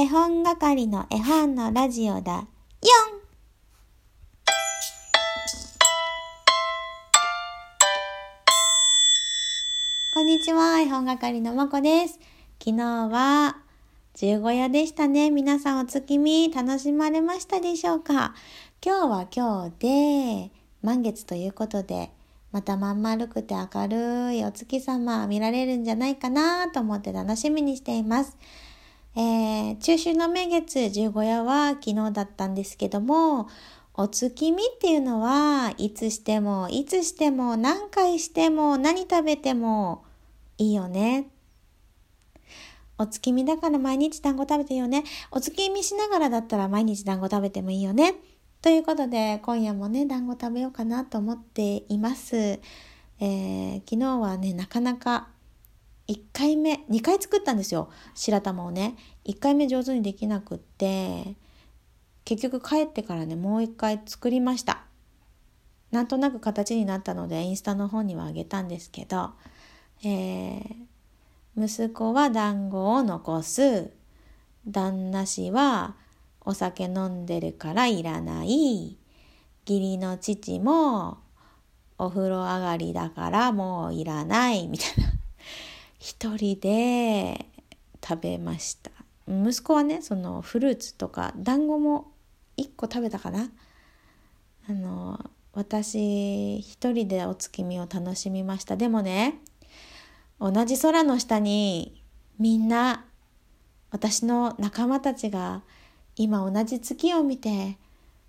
絵本係の絵本のラジオだよんこんにちは、絵本係のまこです。昨日は十五夜でしたね。皆さんお月見楽しまれましたでしょうか？今日は今日で満月ということで、またまん丸くて明るいお月様見られるんじゃないかなと思って楽しみにしています。えー、中秋の名月十五夜は昨日だったんですけども、お月見っていうのはいつしても、いつしても、何回しても、何食べてもいいよね。お月見だから毎日団子食べていいよね。お月見しながらだったら毎日団子食べてもいいよね。ということで、今夜もね、団子食べようかなと思っています。えー、昨日はね、なかなか1回目、2回作ったんですよ。白玉をね。1回目上手にできなくって、結局帰ってからね、もう1回作りました。なんとなく形になったので、インスタの方にはあげたんですけど、えー、息子は団子を残す。旦那氏はお酒飲んでるからいらない。義理の父もお風呂上がりだからもういらない。みたいな。一人で食べました。息子はね、そのフルーツとか団子も一個食べたかな。あの、私一人でお月見を楽しみました。でもね、同じ空の下にみんな私の仲間たちが今同じ月を見て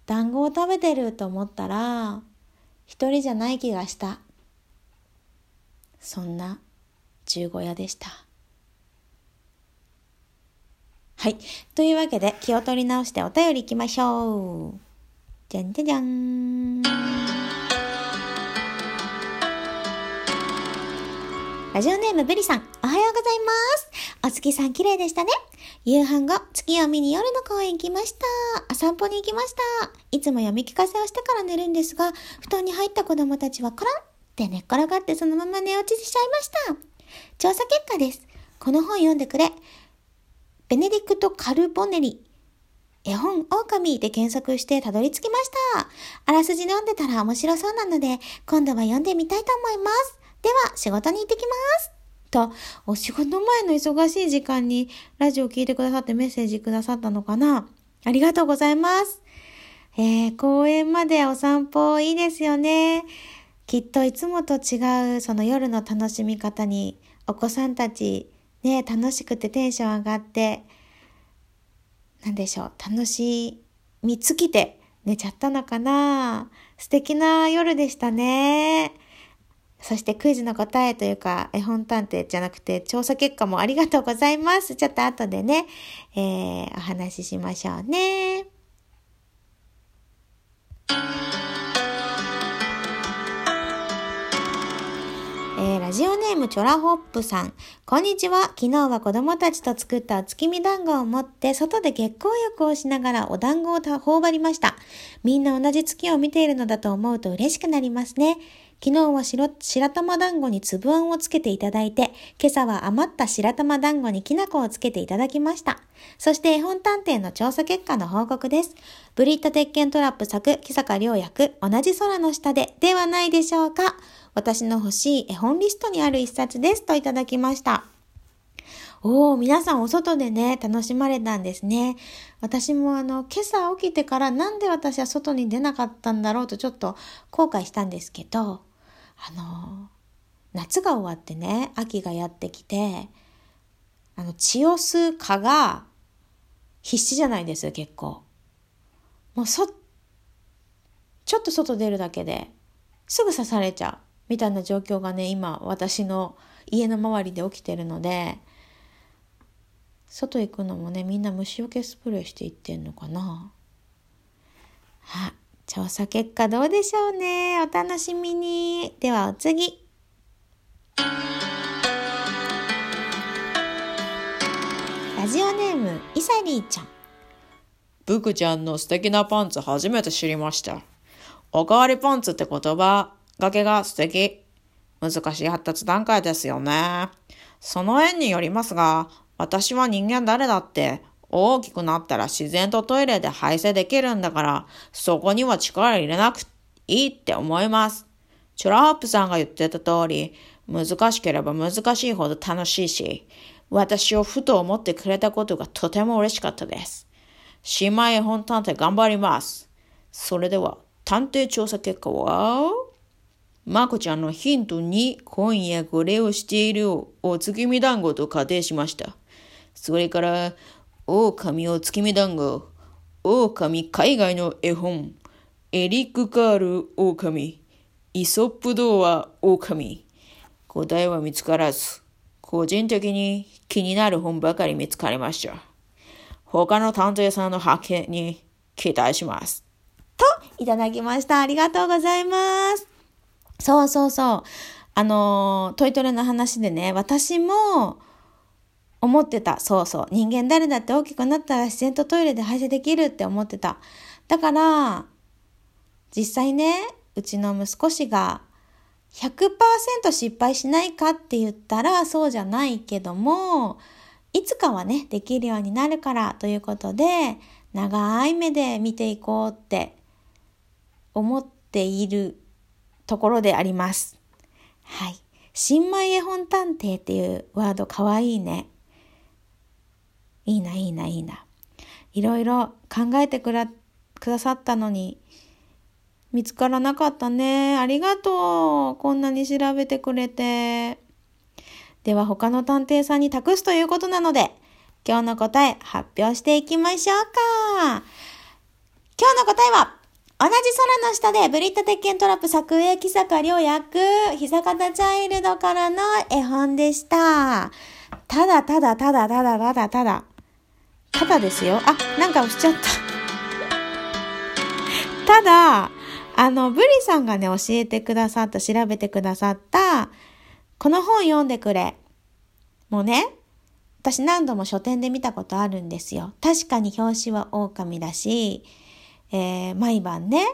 団子を食べてると思ったら一人じゃない気がした。そんな十五夜でした。はい。というわけで気を取り直してお便り行きましょう。じゃんじゃじゃん。ラジオネームブリさん、おはようございます。お月さん綺麗でしたね。夕飯後、月を見に夜の公園行きました。散歩に行きました。いつも読み聞かせをしてから寝るんですが、布団に入った子供たちはコロンって寝っ転がってそのまま寝落ちしちゃいました。調査結果です。この本読んでくれ。ベネディクト・カルボネリ。絵本狼で検索してたどり着きました。あらすじ読んでたら面白そうなので、今度は読んでみたいと思います。では、仕事に行ってきます。と、お仕事前の忙しい時間にラジオ聞いてくださってメッセージくださったのかなありがとうございます。えー、公園までお散歩いいですよね。きっといつもと違うその夜の楽しみ方にお子さんたちね、楽しくてテンション上がって、なんでしょう、楽しみ尽きて寝ちゃったのかな素敵な夜でしたね。そしてクイズの答えというか、絵本探偵じゃなくて調査結果もありがとうございます。ちょっと後でね、えー、お話ししましょうね。ネームチョラホップさん。こんにちは。昨日は子供たちと作った月見団子を持って、外で月光浴をしながらお団子を頬張りました。みんな同じ月を見ているのだと思うと嬉しくなりますね。昨日は白白玉団子に粒あんをつけていただいて、今朝は余った白玉団子にきな粉をつけていただきました。そして絵本探偵の調査結果の報告です。ブリッタ鉄拳トラップ作、木坂良役、同じ空の下で、ではないでしょうか。私の欲しい絵本リストにある一冊です。といただきました。おー、皆さんお外でね、楽しまれたんですね。私もあの、今朝起きてからなんで私は外に出なかったんだろうとちょっと後悔したんですけど、あの、夏が終わってね、秋がやってきて、あの、血を吸う蚊が必死じゃないです結構。もうそ、ちょっと外出るだけですぐ刺されちゃう。みたいな状況がね、今私の家の周りで起きてるので、外行くのもね、みんな虫除けスプレーしていってんのかな。あ、調査結果どうでしょうね。お楽しみに。ではお次。ラジオネーム、イサリーちゃん。ブクちゃんの素敵なパンツ初めて知りました。おかわりパンツって言葉がけが素敵。難しい発達段階ですよね。その縁によりますが、私は人間誰だって大きくなったら自然とトイレで排泄できるんだから、そこには力入れなくいいって思います。チュラホップさんが言ってた通り、難しければ難しいほど楽しいし、私をふと思ってくれたことがとても嬉しかったです。姉妹絵本探偵頑張ります。それでは、探偵調査結果は？まこちゃんのヒントに今夜これをしているお月見団子と仮定しました。それから、狼お月見団子、狼海外の絵本、エリック・カール狼、イソップ童話狼。答えは見つからず、個人的に気になる本ばかり見つかりました。他の探偵さんの発見に期待します。と、いただきました。ありがとうございます。そうそうそう。あの、トイトレの話でね、私も思ってた。そうそう。人間誰だって大きくなったら自然とトイレで排泄できるって思ってた。だから、実際ね、うちの息子氏が100%失敗しないかって言ったらそうじゃないけども、いつかはね、できるようになるからということで、長い目で見ていこうって思っているところであります。はい。新米絵本探偵っていうワードかわいいね。いいな、いいな、いいな。いろいろ考えてくださったのに、見つからなかったね。ありがとう。こんなに調べてくれて。では他の探偵さんに託すということなので、今日の答え発表していきましょうか。今日の答えは、同じ空の下でブリッタ鉄拳トラップ作影木坂良役、膝方チャイルドからの絵本でした。ただただただただただただ。ただですよ。あ、なんか押しちゃった。ただ、あの、ブリさんがね、教えてくださった、調べてくださった、この本読んでくれ。もうね、私何度も書店で見たことあるんですよ。確かに表紙は狼だし、えー、毎晩ね、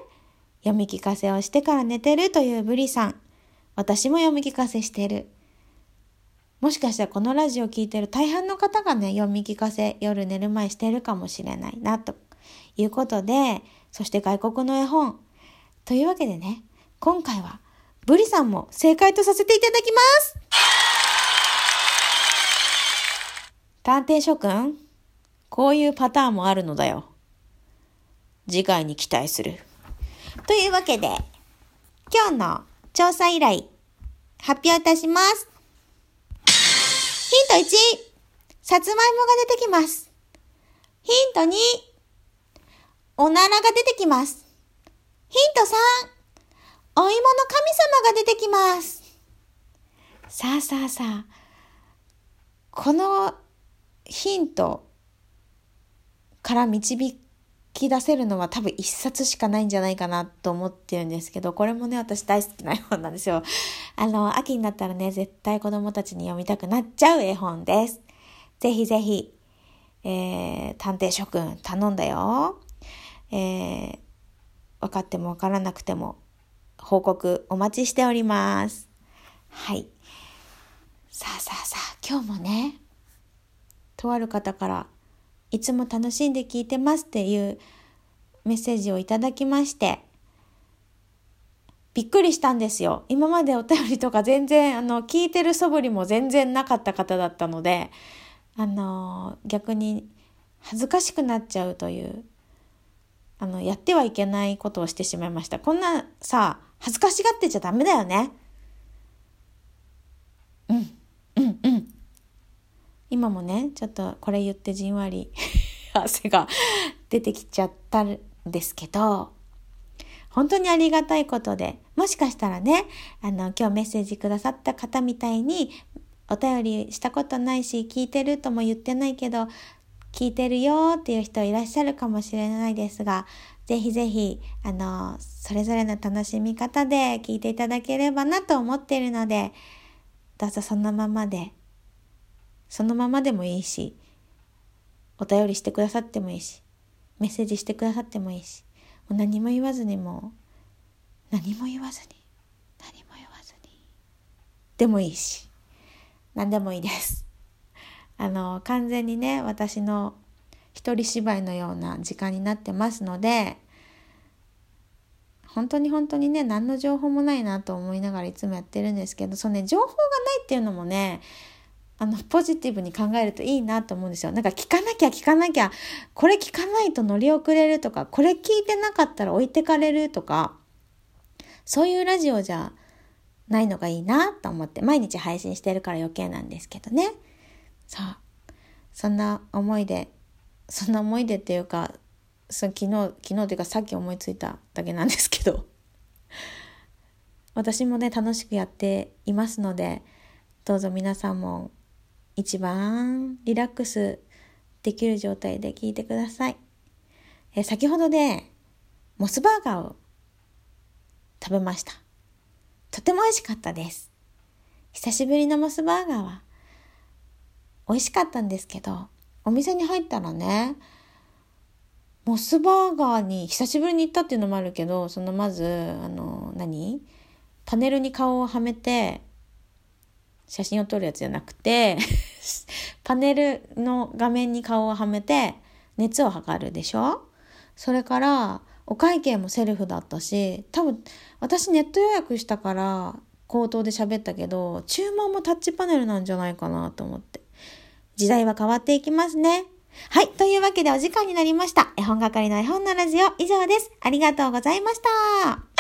読み聞かせをしてから寝てるというブリさん。私も読み聞かせしてる。もしかしたらこのラジオ聴いてる大半の方がね、読み聞かせ夜寝る前してるかもしれないな、ということで、そして外国の絵本。というわけでね、今回はブリさんも正解とさせていただきます探偵諸君、こういうパターンもあるのだよ。次回に期待する。というわけで、今日の調査依頼、発表いたします。ヒント1、さつまいもが出てきます。ヒント2、おならが出てきます。ヒント3、お芋の神様が出てきます。さあさあさあ、このヒントから導き出せるのは多分一冊しかないんじゃないかなと思ってるんですけど、これもね、私大好きな絵本なんですよ。あの、秋になったらね、絶対子供たちに読みたくなっちゃう絵本です。ぜひぜひ、えー、探偵諸君頼んだよ。えー、分かっても分からなくても報告お待ちしております。はい。さあさあさあ、今日もね、とある方からいつも楽しんで聞いてますっていうメッセージをいただきまして、びっくりしたんですよ。今までお便りとか全然、あの、聞いてる素振りも全然なかった方だったので、あの、逆に恥ずかしくなっちゃうという、あの、やってはいけないことをしてしまいました。こんなさ、恥ずかしがってちゃダメだよね。うん、うん、うん。今もね、ちょっとこれ言ってじんわり 汗が 出てきちゃったんですけど、本当にありがたいことで、もしかしたらね、あの、今日メッセージくださった方みたいに、お便りしたことないし、聞いてるとも言ってないけど、聞いてるよっていう人いらっしゃるかもしれないですが、ぜひぜひ、あの、それぞれの楽しみ方で聞いていただければなと思っているので、どうぞそのままで、そのままでもいいし、お便りしてくださってもいいし、メッセージしてくださってもいいし、もう何も言わずにもう、何も言わずに、何も言わずに、でもいいし、何でもいいです。あの、完全にね、私の一人芝居のような時間になってますので、本当に本当にね、何の情報もないなと思いながらいつもやってるんですけど、そのね、情報がないっていうのもね、あの、ポジティブに考えるといいなと思うんですよ。なんか聞かなきゃ聞かなきゃ、これ聞かないと乗り遅れるとか、これ聞いてなかったら置いてかれるとか、そういうラジオじゃないのがいいなと思って、毎日配信してるから余計なんですけどね。そう。そんな思いで、そんな思いでっていうか、そ昨日、昨日というかさっき思いついただけなんですけど、私もね、楽しくやっていますので、どうぞ皆さんも一番リラックスできる状態で聞いてください。え先ほどで、モスバーガーを食べました。とても美味しかったです。久しぶりのモスバーガーは美味しかったんですけど、お店に入ったらね、モスバーガーに久しぶりに行ったっていうのもあるけど、そのまず、あの、何？パネルに顔をはめて、写真を撮るやつじゃなくて パネルの画面に顔をはめて、熱を測るでしょ？それから、お会計もセルフだったし、多分、私ネット予約したから、口頭で喋ったけど、注文もタッチパネルなんじゃないかなと思って。時代は変わっていきますね。はい。というわけでお時間になりました。絵本係の絵本のラジオ以上です。ありがとうございました。